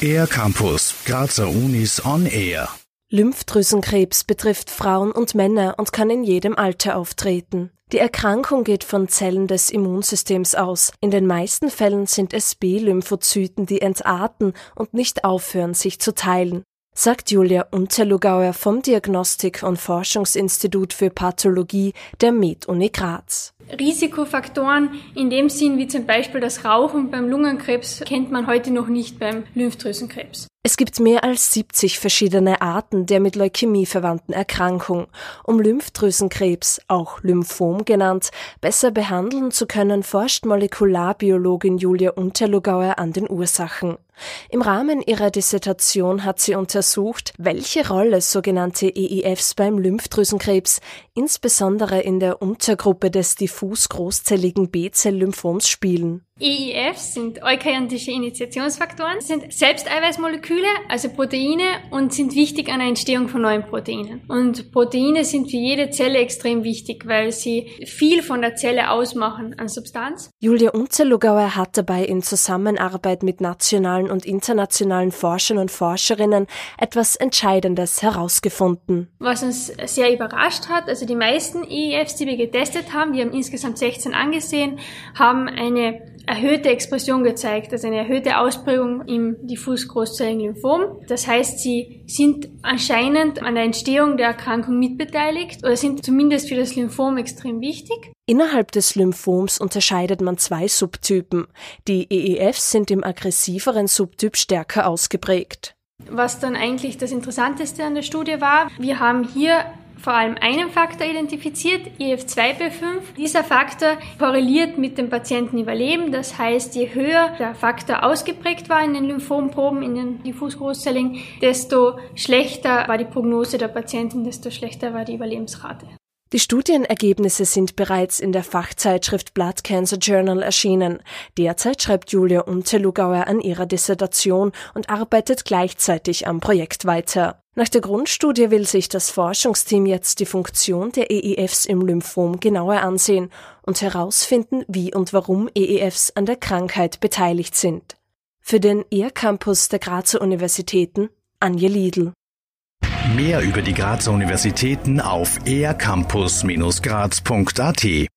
Air Campus, Grazer Unis on Air. Lymphdrüsenkrebs betrifft Frauen und Männer und kann in jedem Alter auftreten. Die Erkrankung geht von Zellen des Immunsystems aus. In den meisten Fällen sind es B-Lymphozyten, die entarten und nicht aufhören, sich zu teilen sagt Julia Unterlugauer vom Diagnostik- und Forschungsinstitut für Pathologie der Med-Uni Graz. Risikofaktoren in dem Sinn wie zum Beispiel das Rauchen beim Lungenkrebs kennt man heute noch nicht beim Lymphdrüsenkrebs. Es gibt mehr als 70 verschiedene Arten der mit Leukämie verwandten Erkrankung. Um Lymphdrüsenkrebs, auch Lymphom genannt, besser behandeln zu können, forscht Molekularbiologin Julia Unterlugauer an den Ursachen. Im Rahmen ihrer Dissertation hat sie untersucht, welche Rolle sogenannte EIFs beim Lymphdrüsenkrebs, insbesondere in der Untergruppe des diffus großzelligen B-Zell-Lymphoms spielen. EIFs sind eukaryotische Initiationsfaktoren, sind Selbsteiweißmoleküle, also Proteine, und sind wichtig an der Entstehung von neuen Proteinen. Und Proteine sind für jede Zelle extrem wichtig, weil sie viel von der Zelle ausmachen an Substanz. Julia Unzerlugauer hat dabei in Zusammenarbeit mit nationalen und internationalen Forschern und Forscherinnen etwas Entscheidendes herausgefunden. Was uns sehr überrascht hat, also die meisten EIFs, die wir getestet haben, wir haben insgesamt 16 angesehen, haben eine erhöhte Expression gezeigt, also eine erhöhte Ausprägung im diffus großzelligen Lymphom. Das heißt, sie sind anscheinend an der Entstehung der Erkrankung mitbeteiligt oder sind zumindest für das Lymphom extrem wichtig. Innerhalb des Lymphoms unterscheidet man zwei Subtypen. Die EEFs sind im aggressiveren Subtyp stärker ausgeprägt. Was dann eigentlich das Interessanteste an der Studie war, wir haben hier vor allem einen Faktor identifiziert, IF2B5. Dieser Faktor korreliert mit dem Patientenüberleben. Das heißt, je höher der Faktor ausgeprägt war in den Lymphomproben, in den Diffusgroßzellen, desto schlechter war die Prognose der Patienten, desto schlechter war die Überlebensrate. Die Studienergebnisse sind bereits in der Fachzeitschrift Blood Cancer Journal erschienen. Derzeit schreibt Julia Unterlugauer an ihrer Dissertation und arbeitet gleichzeitig am Projekt weiter. Nach der Grundstudie will sich das Forschungsteam jetzt die Funktion der EEFs im Lymphom genauer ansehen und herausfinden, wie und warum EEFs an der Krankheit beteiligt sind. Für den ER-Campus der Grazer Universitäten Anja Liedl. Mehr über die Grazer Universitäten auf ercampus-graz.at